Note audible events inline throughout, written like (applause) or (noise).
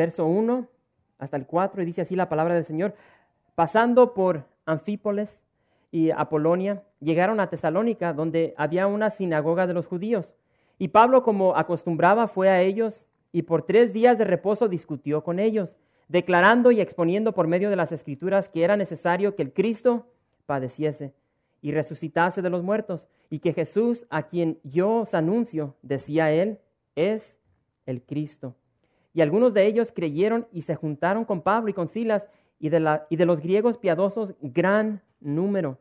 verso 1 hasta el 4, y dice así la palabra del Señor. Pasando por Anfípolis y Apolonia, llegaron a Tesalónica, donde había una sinagoga de los judíos. Y Pablo, como acostumbraba, fue a ellos y por tres días de reposo discutió con ellos, declarando y exponiendo por medio de las escrituras que era necesario que el Cristo padeciese y resucitase de los muertos, y que Jesús, a quien yo os anuncio, decía él, es el Cristo. Y algunos de ellos creyeron y se juntaron con Pablo y con Silas, y de, la, y de los griegos piadosos gran número,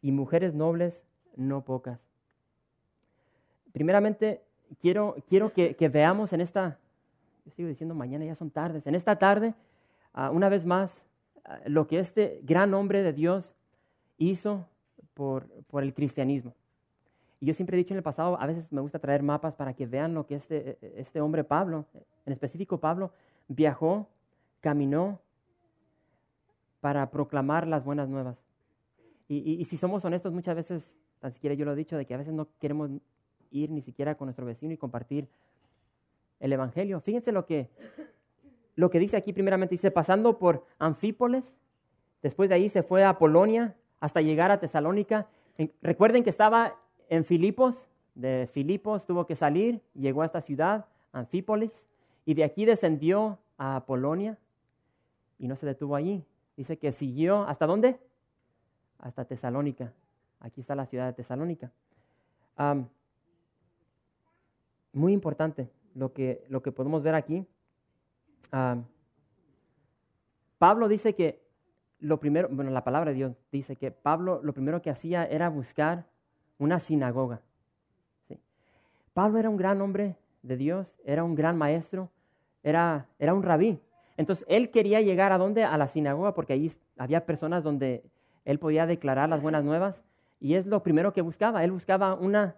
y mujeres nobles no pocas. Primeramente, quiero, quiero que, veamos en esta, yo sigo diciendo mañana, ya son tardes, en esta tarde, ah, una vez más, ah, lo que este gran hombre de Dios hizo por, el cristianismo. Y yo siempre he dicho en el pasado, a veces me gusta traer mapas para que vean lo que este, este hombre Pablo, en específico Pablo, viajó, caminó para proclamar las buenas nuevas. Y, si somos honestos, muchas veces, tan siquiera yo lo he dicho, de que a veces no queremos ir ni siquiera con nuestro vecino y compartir el Evangelio. Fíjense lo que, lo que dice aquí primeramente, dice, pasando por Anfípolis, después de ahí se fue a Polonia, hasta llegar a Tesalónica. Recuerden que estaba en Filipos, de Filipos tuvo que salir, llegó a esta ciudad, Anfípolis, y de aquí descendió a Polonia y no se detuvo allí. Dice que siguió, ¿hasta dónde? Hasta Tesalónica. Aquí está la ciudad de Tesalónica. muy importante lo que, lo que podemos ver aquí. Pablo dice que lo primero, bueno, la palabra de Dios dice que Pablo lo primero que hacía era buscar una sinagoga. Pablo era un gran hombre de Dios, era un gran maestro, era, era un rabí. Entonces él quería llegar a dónde? A la sinagoga, porque ahí había personas donde él podía declarar las buenas nuevas. Y es lo primero que buscaba. Él buscaba una,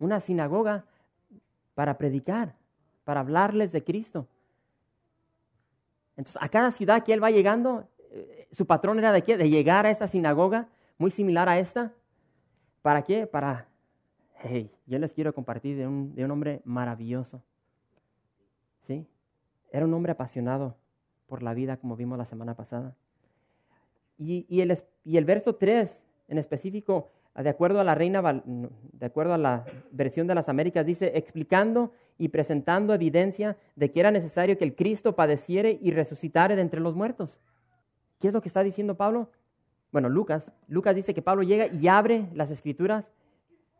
una sinagoga para predicar, para hablarles de Cristo. Entonces, a cada ciudad que él va llegando, su patrón era de qué? De llegar a esa sinagoga muy similar a esta. ¿Para qué? Para, hey, yo les quiero compartir de un, de un hombre maravilloso. ¿Sí? Era un hombre apasionado por la vida, como vimos la semana pasada. Y, y, el, y el verso 3 en específico, de acuerdo a la reina, de acuerdo a la versión de las Américas, dice, explicando y presentando evidencia de que era necesario que el Cristo padeciere y resucitare de entre los muertos. ¿Qué es lo que está diciendo Pablo? Bueno, Lucas, Lucas dice que Pablo llega y abre las escrituras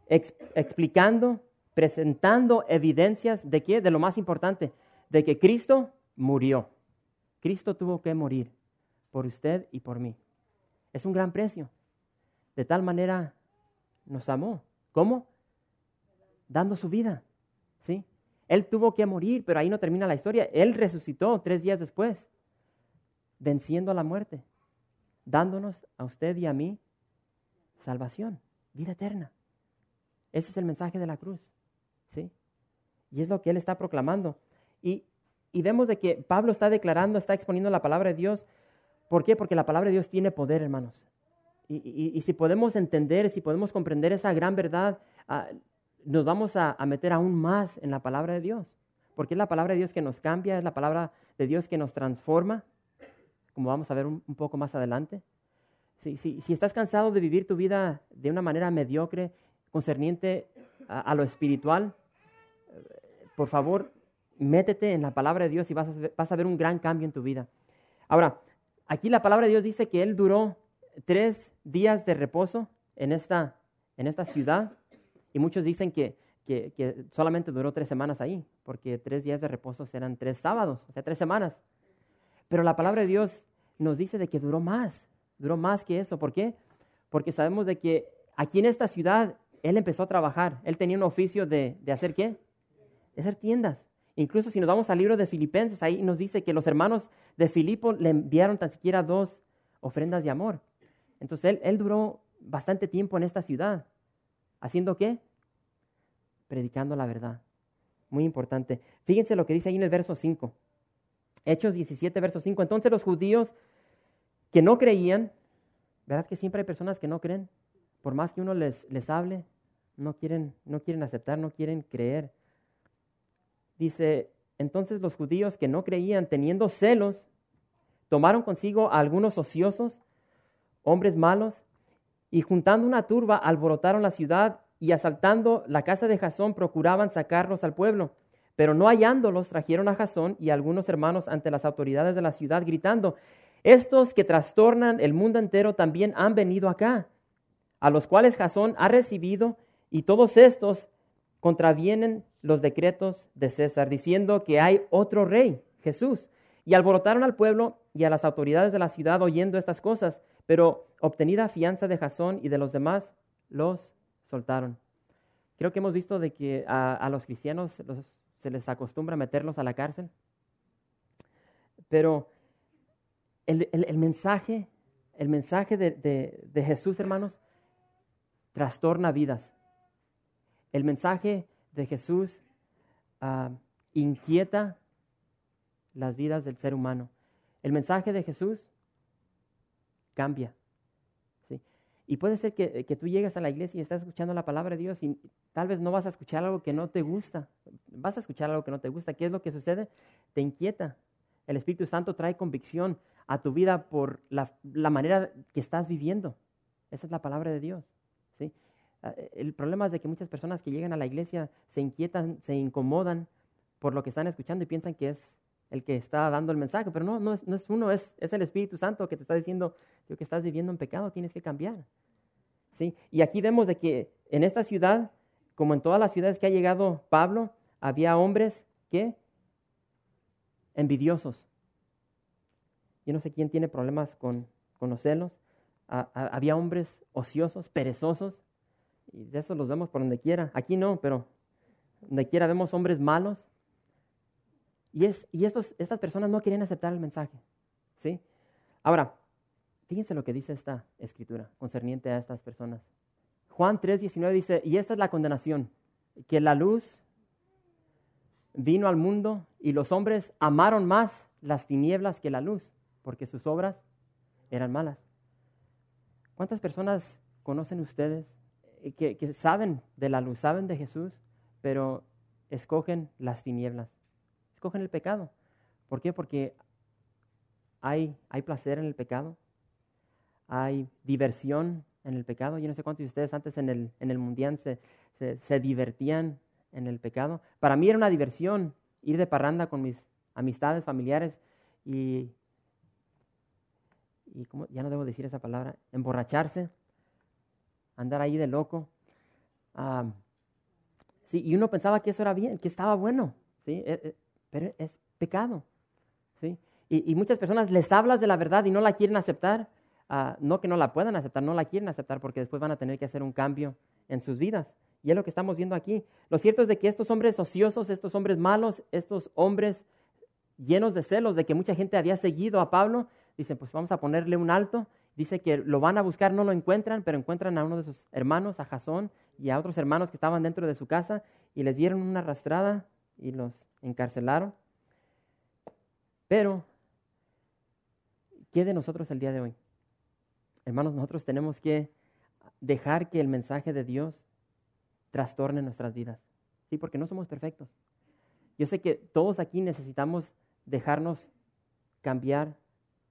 explicando, presentando evidencias de qué? De lo más importante, de que Cristo murió. Cristo tuvo que morir por usted y por mí. Es un gran precio. De tal manera nos amó. ¿Cómo? Dando su vida. ¿Sí? Él tuvo que morir, pero ahí no termina la historia. Él resucitó tres días después venciendo a la muerte, dándonos a usted y a mí salvación, vida eterna. Ese es el mensaje de la cruz. ¿sí? Y es lo que él está proclamando. Y, vemos de que Pablo está declarando, está exponiendo la palabra de Dios. ¿Por qué? Porque la palabra de Dios tiene poder, hermanos. Y, si podemos entender, si podemos comprender esa gran verdad, ah, nos vamos a, a meter aún más en la palabra de Dios. Porque es la palabra de Dios que nos cambia, es la palabra de Dios que nos transforma como vamos a ver un, poco más adelante. Si, estás cansado de vivir tu vida de una manera mediocre, concerniente a, lo espiritual, eh, por favor, métete en la palabra de Dios y vas a, vas a ver un gran cambio en tu vida. Ahora, aquí la palabra de Dios dice que Él duró tres días de reposo en esta, en esta ciudad y muchos dicen que, que, que, solamente duró tres semanas ahí, porque tres días de reposo eran tres sábados, o sea, tres semanas. Pero la palabra de Dios nos dice de que duró más, duró más que eso. ¿Por qué? Porque sabemos de que aquí en esta ciudad él empezó a trabajar. Él tenía un oficio de, hacer qué? De hacer tiendas. Incluso si nos vamos al libro de Filipenses, ahí nos dice que los hermanos de Filipo le enviaron tan siquiera dos ofrendas de amor. Entonces él, él duró bastante tiempo en esta ciudad. ¿Haciendo qué? Predicando la verdad. Muy importante. Fíjense lo que dice ahí en el verso 5. Hechos 17, verso 5. Entonces los judíos que no creían, ¿verdad que siempre hay personas que no creen? Por más que uno les, les hable, no quieren, no quieren aceptar, no quieren creer. Dice, entonces los judíos que no creían, teniendo celos, tomaron consigo a algunos ociosos, hombres malos, y juntando una turba alborotaron la ciudad y asaltando la casa de Jasón procuraban sacarlos al pueblo. Pero no hallándolos, trajeron a Jasón y algunos hermanos ante las autoridades de la ciudad, gritando, estos que trastornan el mundo entero también han venido acá, a los cuales Jasón ha recibido, y todos estos contravienen los decretos de César, diciendo que hay otro rey, Jesús. Y alborotaron al pueblo y a las autoridades de la ciudad oyendo estas cosas. Pero obtenida fianza de Jasón y de los demás, los soltaron. Creo que hemos visto de que a, los cristianos se les acostumbra meterlos a la cárcel. Pero el, mensaje, el mensaje de, Jesús, hermanos, trastorna vidas. El mensaje de Jesús ah, inquieta las vidas del ser humano. El mensaje de Jesús cambia. Y puede ser que, tú llegues a la iglesia y estás escuchando la palabra de Dios y tal vez no vas a escuchar algo que no te gusta. Vas a escuchar algo que no te gusta. ¿Qué es lo que sucede? Te inquieta. El Espíritu Santo trae convicción a tu vida por la, manera que estás viviendo. Esa es la palabra de Dios. ¿sí? Ah, el problema es de que muchas personas que llegan a la iglesia se inquietan, se incomodan por lo que están escuchando y piensan que es el que está dando el mensaje, pero no, no es, no es uno, es, es, el Espíritu Santo que te está diciendo que estás viviendo en pecado, tienes que cambiar. ¿Sí? Y aquí vemos de que en esta ciudad, como en todas las ciudades que ha llegado Pablo, había hombres que envidiosos. Yo no sé quién tiene problemas con, con los celos. había hombres ociosos, perezosos, y de eso los vemos por donde quiera. Aquí no, pero donde quiera vemos hombres malos, y, es, y estos, estas personas no querían aceptar el mensaje. ¿sí? Ahora, fíjense lo que dice esta escritura concerniente a estas personas. Juan 3:19 dice, y esta es la condenación, que la luz vino al mundo y los hombres amaron más las tinieblas que la luz, porque sus obras eran malas. ¿Cuántas personas conocen ustedes eh, que, que saben de la luz, saben de Jesús, pero escogen las tinieblas? Escogen el pecado. ¿Por qué? Porque hay, hay placer en el pecado, hay diversión en el pecado. Yo no sé cuántos de ustedes antes en el, en el mundial se, se, divertían en el pecado. Para mí era una diversión ir de parranda con mis amistades, familiares y, y ¿cómo? ya no debo decir esa palabra, emborracharse, andar ahí de loco. Ah, sí, y uno pensaba que eso era bien, que estaba bueno. ¿sí? E, e, pero es pecado. ¿sí? Y, muchas personas les hablas de la verdad y no la quieren aceptar. Ah, no que no la puedan aceptar, no la quieren aceptar porque después van a tener que hacer un cambio en sus vidas. Y es lo que estamos viendo aquí. Lo cierto es de que estos hombres ociosos, estos hombres malos, estos hombres llenos de celos de que mucha gente había seguido a Pablo, dicen, pues vamos a ponerle un alto. Dice que lo van a buscar, no lo encuentran, pero encuentran a uno de sus hermanos, a Jasón, y a otros hermanos que estaban dentro de su casa, y les dieron una arrastrada y los encarcelaron. Pero, ¿qué de nosotros el día de hoy? Hermanos, nosotros tenemos que dejar que el mensaje de Dios trastorne nuestras vidas. Sí, porque no somos perfectos. Yo sé que todos aquí necesitamos dejarnos cambiar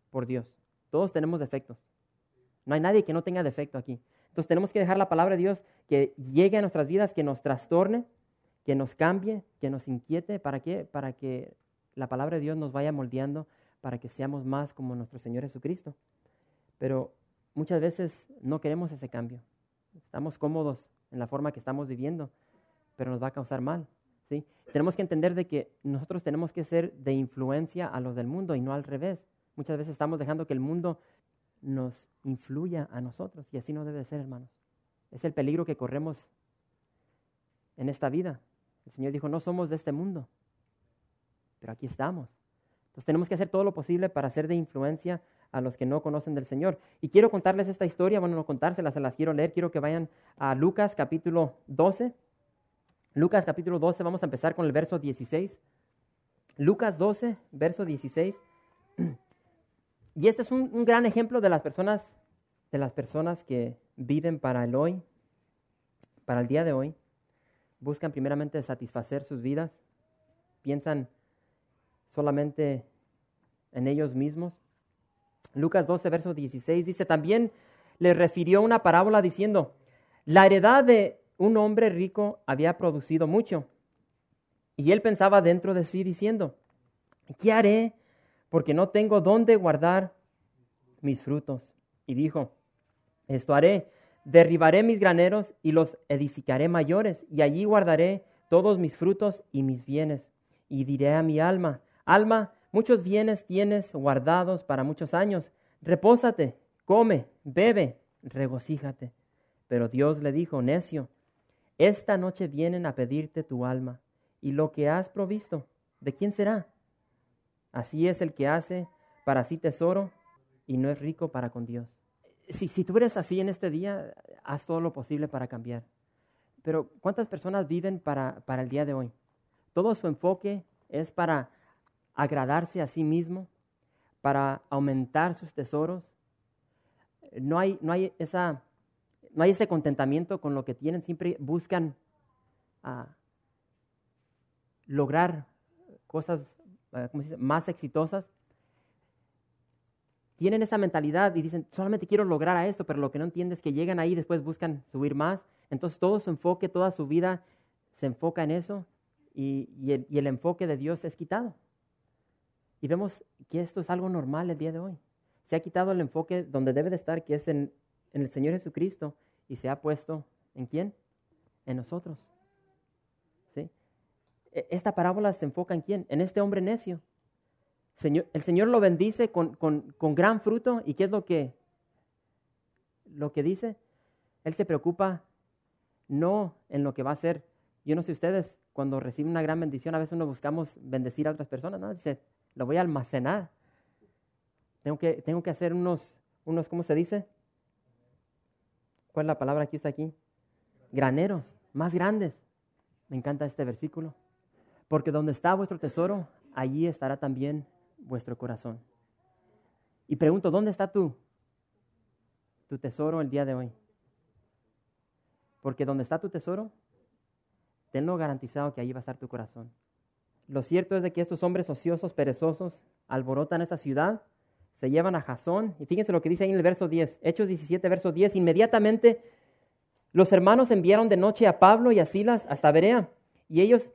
por Dios. Todos tenemos defectos. No hay nadie que no tenga defecto aquí. Entonces tenemos que dejar la palabra de Dios que llegue a nuestras vidas, que nos trastorne que nos cambie, que nos inquiete. ¿Para qué? Para que la palabra de Dios nos vaya moldeando para que seamos más como nuestro Señor Jesucristo. Pero muchas veces no queremos ese cambio. Estamos cómodos en la forma que estamos viviendo, pero nos va a causar mal. ¿sí? Tenemos que entender de que nosotros tenemos que ser de influencia a los del mundo y no al revés. Muchas veces estamos dejando que el mundo nos influya a nosotros y así no debe ser, hermanos. Es el peligro que corremos en esta vida. El Señor dijo, no somos de este mundo. pero aquí estamos. Entonces tenemos que hacer todo lo posible para hacer de influencia a los que no conocen del Señor. Y quiero contarles esta historia, bueno, no contárselas, se las quiero leer, quiero que vayan a Lucas capítulo 12. Lucas capítulo 12, vamos a empezar con el verso 16. Lucas 12, verso 16. (clears throat) Y este es un, un gran ejemplo de las personas, de las personas que viven para el hoy, para el día de hoy. Buscan primeramente satisfacer sus vidas, piensan solamente en ellos mismos. Lucas 12, verso 16 dice, también le refirió una parábola diciendo, la heredad de un hombre rico había producido mucho. Y él pensaba dentro de sí diciendo, ¿qué haré? Porque no tengo dónde guardar mis frutos. Y dijo, esto haré, derribaré mis graneros y los edificaré mayores, y allí guardaré todos mis frutos y mis bienes. Y diré a mi alma, alma, muchos bienes tienes guardados para muchos años, repósate, come, bebe, regocíjate. Pero Dios le dijo, necio, esta noche vienen a pedirte tu alma, y lo que has provisto, ¿de quién será? Así es el que hace para sí tesoro y no es rico para con Dios. Si, tú eres así en este día, haz todo lo posible para cambiar. Pero ¿cuántas personas viven para, para el día de hoy? Todo su enfoque es para agradarse a sí mismo, para aumentar sus tesoros. No hay, no hay, esa, no hay ese contentamiento con lo que tienen, siempre buscan ah, lograr cosas ah, más exitosas. Tienen esa mentalidad y dicen, solamente quiero lograr a esto, pero lo que no entienden es que llegan ahí y después buscan subir más. Entonces todo su enfoque, toda su vida se enfoca en eso y, el, enfoque de Dios es quitado. Y vemos que esto es algo normal el día de hoy. Se ha quitado el enfoque donde debe de estar, que es en, el Señor Jesucristo, y se ha puesto en quién? En nosotros. ¿Sí? E, esta parábola se enfoca en quién? En este hombre necio. Señor, el Señor lo bendice con, gran fruto. ¿Y qué es lo que, lo que dice? Él se preocupa no en lo que va a hacer. Yo no sé ustedes, cuando reciben una gran bendición, a veces uno buscamos bendecir a otras personas, ¿no? Dice, lo voy a almacenar. Tengo que, que hacer unos, unos, ¿cómo se dice? ¿Cuál es la palabra que usa aquí? Graneros, más grandes. Me encanta este versículo. Porque donde está vuestro tesoro, allí estará también vuestro corazón. Y pregunto, ¿dónde está tú? Tu tesoro el día de hoy. Porque donde está tu tesoro, tenlo garantizado que ahí va a estar tu corazón. Lo cierto es de que estos hombres ociosos, perezosos, alborotan esta ciudad, se llevan a Jasón, y fíjense lo que dice ahí en el verso 10, Hechos 17, verso 10, inmediatamente los hermanos enviaron de noche a Pablo y a Silas hasta Berea, y ellos,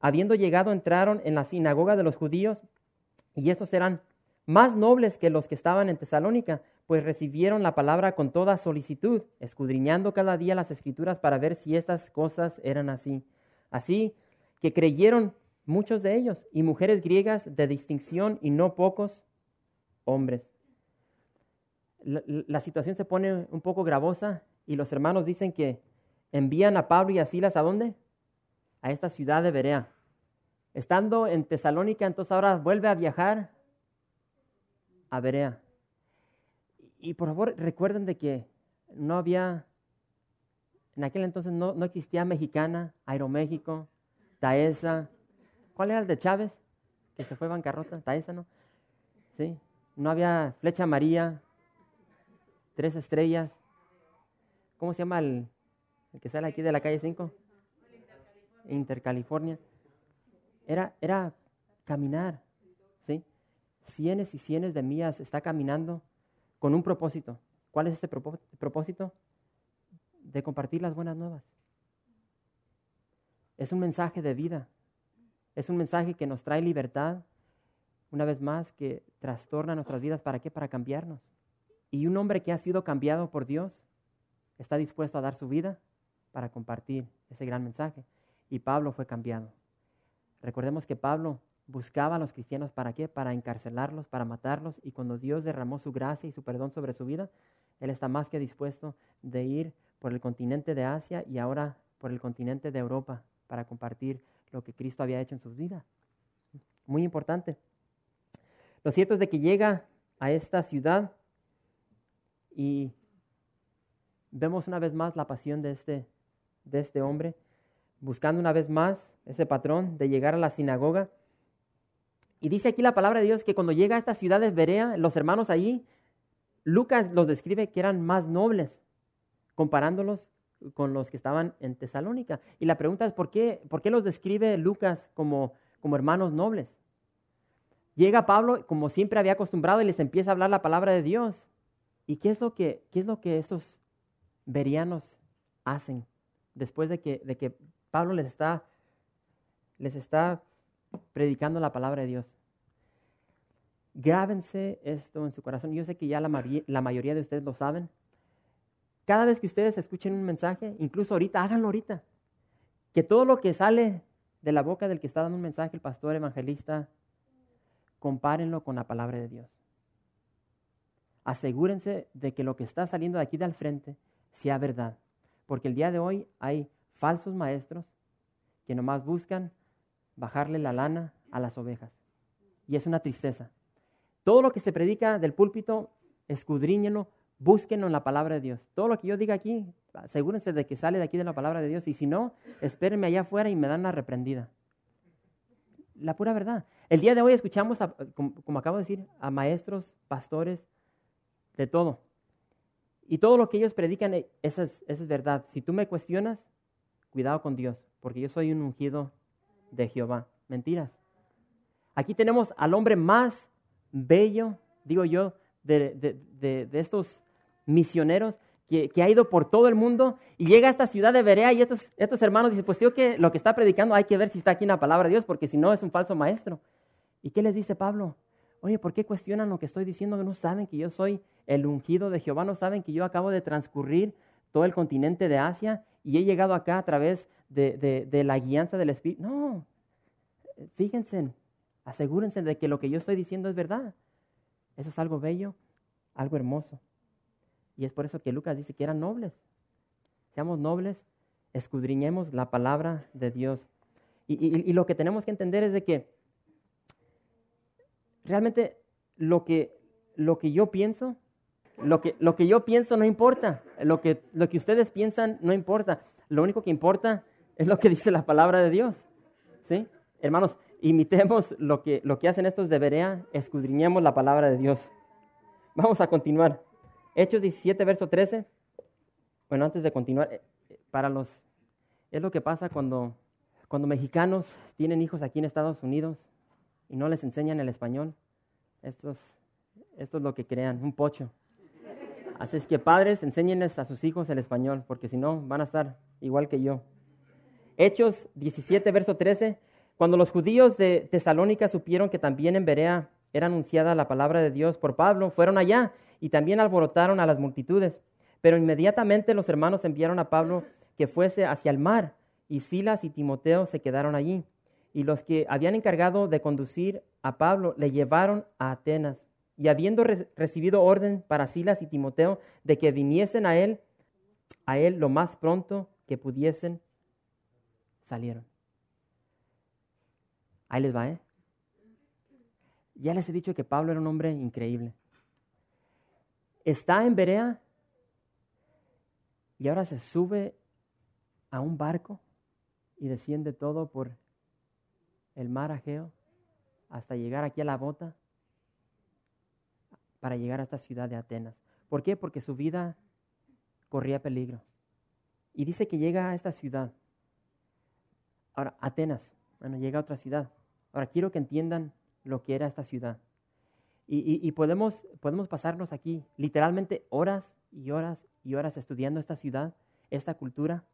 habiendo llegado, entraron en la sinagoga de los judíos, y estos eran más nobles que los que estaban en Tesalónica, pues recibieron la palabra con toda solicitud, escudriñando cada día las escrituras para ver si estas cosas eran así. Así que creyeron muchos de ellos y mujeres griegas de distinción y no pocos hombres. La, situación se pone un poco gravosa y los hermanos dicen que envían a Pablo y a Silas a dónde? A esta ciudad de Berea. Estando en Tesalónica, entonces ahora vuelve a viajar a Berea. Y por favor recuerden de que no había en aquel entonces no, existía Mexicana, Aeroméxico, Taesa. ¿Cuál era el de Chávez? Que se fue bancarrota, Taesa, ¿no? Sí. No había Flecha María, Tres Estrellas. ¿Cómo se llama el, que sale aquí de la calle 5? Intercalifornia. Era, era caminar, ¿sí? Cienes y cienes de millas está caminando con un propósito. ¿Cuál es ese propósito? de compartir las buenas nuevas. Es un mensaje de vida. Es un mensaje que nos trae libertad, una vez más, que trastorna nuestras vidas. ¿Para qué? Para cambiarnos. Y un hombre que ha sido cambiado por Dios está dispuesto a dar su vida para compartir ese gran mensaje. Y Pablo fue cambiado. Recordemos que Pablo buscaba a los cristianos para qué? Para encarcelarlos, para matarlos. Y cuando Dios derramó su gracia y su perdón sobre su vida, Él está más que dispuesto de ir por el continente de Asia y ahora por el continente de Europa para compartir lo que Cristo había hecho en sus vidas. muy importante. Lo cierto es de que llega a esta ciudad y vemos una vez más la pasión de este, de este hombre, buscando una vez más ese patrón de llegar a la sinagoga. Y dice aquí la palabra de Dios que cuando llega a esta ciudad de Berea, los hermanos allí, Lucas los describe que eran más nobles, comparándolos con los que estaban en Tesalónica. Y la pregunta es, ¿por qué, por qué los describe Lucas como, como hermanos nobles? Llega Pablo, como siempre había acostumbrado, y les empieza a hablar la palabra de Dios. ¿Y qué es lo que, qué es lo que estos verianos hacen después de que, de que Pablo les está, les está predicando la palabra de Dios? Grábense esto en su corazón. Yo sé que ya la, mayoría de ustedes lo saben. Cada vez que ustedes escuchen un mensaje, incluso ahorita, háganlo ahorita. Que todo lo que sale de la boca del que está dando un mensaje, el pastor, evangelista, compárenlo con la palabra de Dios. Asegúrense de que lo que está saliendo de aquí del frente sea verdad. Porque el día de hoy hay falsos maestros que nomás buscan bajarle la lana a las ovejas. Y es una tristeza. Todo lo que se predica del púlpito, escudriñenlo, búsquenlo en la palabra de Dios. Todo lo que yo diga aquí, asegúrense de que sale de aquí de la palabra de Dios. Y si no, espérenme allá afuera y me dan la reprendida la pura verdad. El día de hoy escuchamos, como, acabo de decir, a maestros, pastores, de todo. Y todo lo que ellos predican, eh, esa es, es verdad. Si tú me cuestionas, cuidado con Dios, porque yo soy un ungido de Jehová. Mentiras. Aquí tenemos al hombre más bello, digo yo, de, de, de estos misioneros que, ha ido por todo el mundo y llega a esta ciudad de Berea y estos, estos hermanos dicen, pues tío, que lo que está predicando hay que ver si está aquí en la palabra de Dios, porque si no es un falso maestro. ¿Y qué les dice Pablo? Oye, ¿por qué cuestionan lo que estoy diciendo? No saben que yo soy el ungido de Jehová, no saben que yo acabo de transcurrir todo el continente de Asia y he llegado acá a través de, de la guianza del Espíritu. No, fíjense, asegúrense de que lo que yo estoy diciendo es verdad. Eso es algo bello, algo hermoso. Y es por eso que Lucas dice que eran nobles. Seamos nobles, escudriñemos la palabra de Dios. Y, lo que tenemos que entender es de que realmente lo que, lo que yo pienso, lo que, lo que yo pienso no importa. Lo que, lo que ustedes piensan no importa. Lo único que importa es lo que dice la palabra de Dios. ¿Sí? Hermanos, imitemos lo que, lo que hacen estos de Berea, escudriñemos la palabra de Dios. Vamos a continuar. Hechos 17, verso 13. Bueno, antes de continuar, eh, eh, para los, es lo que pasa cuando, cuando mexicanos tienen hijos aquí en Estados Unidos y no les enseñan el español. Esto es, lo que crean, un pocho. Así es que padres, enséñenles a sus hijos el español, porque si no, van a estar igual que yo. Hechos 17, verso 13. Cuando los judíos de Tesalónica supieron que también en Berea era anunciada la palabra de Dios por Pablo, fueron allá y también alborotaron a las multitudes. Pero inmediatamente los hermanos enviaron a Pablo que fuese hacia el mar, y Silas y Timoteo se quedaron allí. Y los que habían encargado de conducir a Pablo le llevaron a Atenas. Y habiendo recibido orden para Silas y Timoteo de que viniesen a él, a él lo más pronto que pudiesen, salieron. Ahí les va, ¿eh? Ya les he dicho que Pablo era un hombre increíble. Está en Berea y ahora se sube a un barco y desciende todo por el mar Ageo hasta llegar aquí a la bota para llegar a esta ciudad de Atenas. ¿Por qué? Porque su vida corría peligro. Y dice que llega a esta ciudad. Ahora, Atenas. Bueno, llega a otra ciudad. Ahora, quiero que entiendan lo que era esta ciudad. Y, podemos, podemos pasarnos aquí literalmente horas y horas y horas estudiando esta ciudad, esta cultura,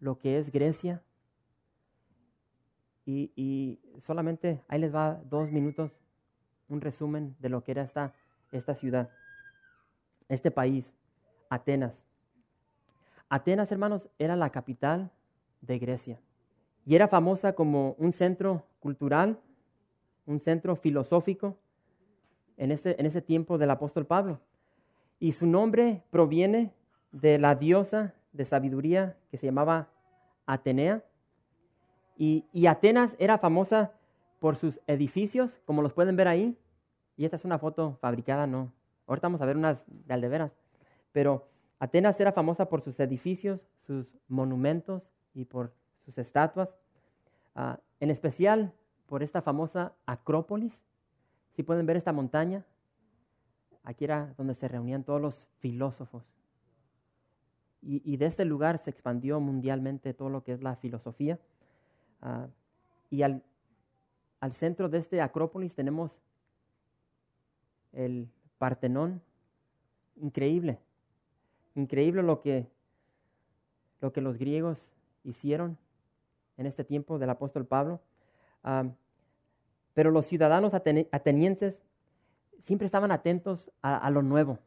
lo que es Grecia. Y, y, solamente ahí les va dos minutos, un resumen de lo que era esta, esta ciudad, este país, Atenas. Atenas, hermanos, era la capital de Grecia y era famosa como un centro cultural un centro filosófico en ese, en ese tiempo del apóstol Pablo. Y su nombre proviene de la diosa de sabiduría que se llamaba Atenea. Y, Atenas era famosa por sus edificios, como los pueden ver ahí. Y esta es una foto fabricada, no. Ahorita vamos a ver unas de aldeveras. Pero Atenas era famosa por sus edificios, sus monumentos y por sus estatuas. Ah, en especial por esta famosa Acrópolis. Si pueden ver esta montaña, aquí era donde se reunían todos los filósofos. Y, de este lugar se expandió mundialmente todo lo que es la filosofía. Ah, y al, al centro de este Acrópolis tenemos el Partenón. Increíble. Increíble lo que, lo que los griegos hicieron en este tiempo del apóstol Pablo. Pero los ciudadanos atenienses siempre estaban atentos a, lo nuevo.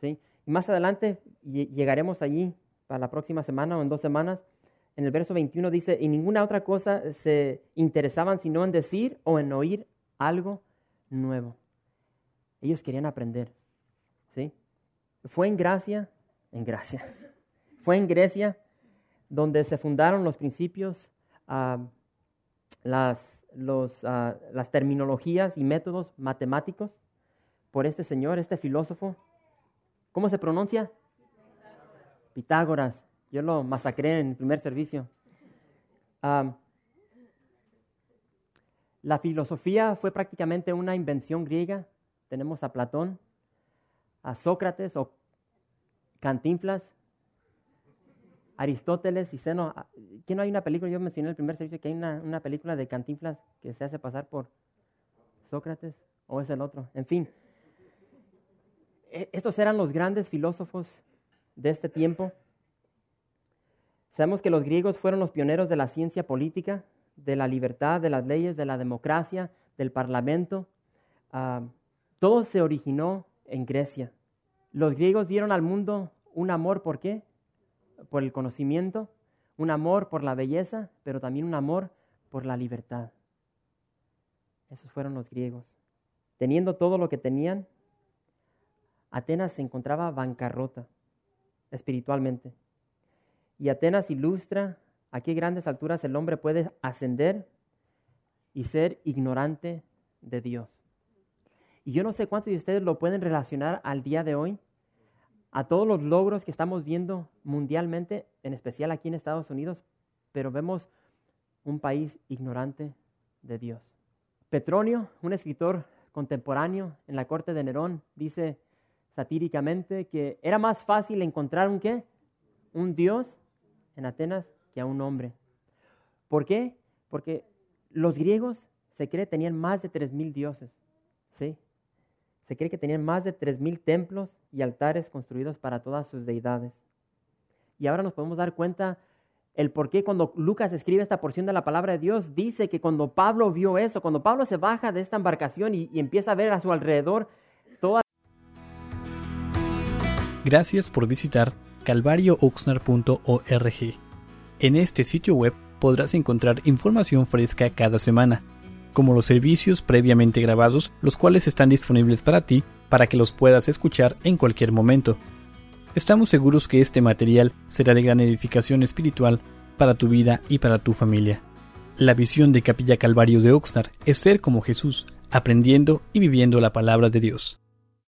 ¿sí? Y más adelante llegaremos allí para la próxima semana o en dos semanas. En el verso 21 dice, y ninguna otra cosa se interesaban sino en decir o en oír algo nuevo. Ellos querían aprender. ¿sí? Fue en Gracia, en Gracia, (laughs) fue en Grecia donde se fundaron los principios, ah, las los, ah, las terminologías y métodos matemáticos por este señor, este filósofo. ¿Cómo se pronuncia? Pitágoras. Yo lo masacré en el primer servicio. la filosofía fue prácticamente una invención griega. Tenemos a Platón, a Sócrates o Cantinflas, Aristóteles y Seno. Ah, ¿Qué no hay una película? Yo mencioné en el primer servicio que hay una, película de Cantinflas que se hace pasar por Sócrates o es el otro. En fin, e, estos eran los grandes filósofos de este tiempo. Sabemos que los griegos fueron los pioneros de la ciencia política, de la libertad, de las leyes, de la democracia, del parlamento. Ah, todo se originó en Grecia. Los griegos dieron al mundo un amor, ¿por qué? por el conocimiento, un amor por la belleza, pero también un amor por la libertad. Esos fueron los griegos. Teniendo todo lo que tenían, Atenas se encontraba bancarrota espiritualmente. Y Atenas ilustra a qué grandes alturas el hombre puede ascender y ser ignorante de Dios. Y yo no sé cuántos de ustedes lo pueden relacionar al día de hoy a todos los logros que estamos viendo mundialmente, en especial aquí en Estados Unidos, pero vemos un país ignorante de Dios. Petronio, un escritor contemporáneo en la corte de Nerón, dice satíricamente que era más fácil encontrar un qué? Un Dios en Atenas que a un hombre. ¿Por qué? Porque los griegos se cree tenían más de tres mil dioses. ¿sí? Se cree que tenían más de 3.000 templos y altares construidos para todas sus deidades. Y ahora nos podemos dar cuenta el por qué cuando Lucas escribe esta porción de la palabra de Dios, dice que cuando Pablo vio eso, cuando Pablo se baja de esta embarcación y, empieza a ver a su alrededor toda... Gracias por visitar calvariooxnar.org. En este sitio web podrás encontrar información fresca cada semana como los servicios previamente grabados, los cuales están disponibles para ti para que los puedas escuchar en cualquier momento. Estamos seguros que este material será de gran edificación espiritual para tu vida y para tu familia. La visión de Capilla Calvario de Oxnard es ser como Jesús, aprendiendo y viviendo la palabra de Dios.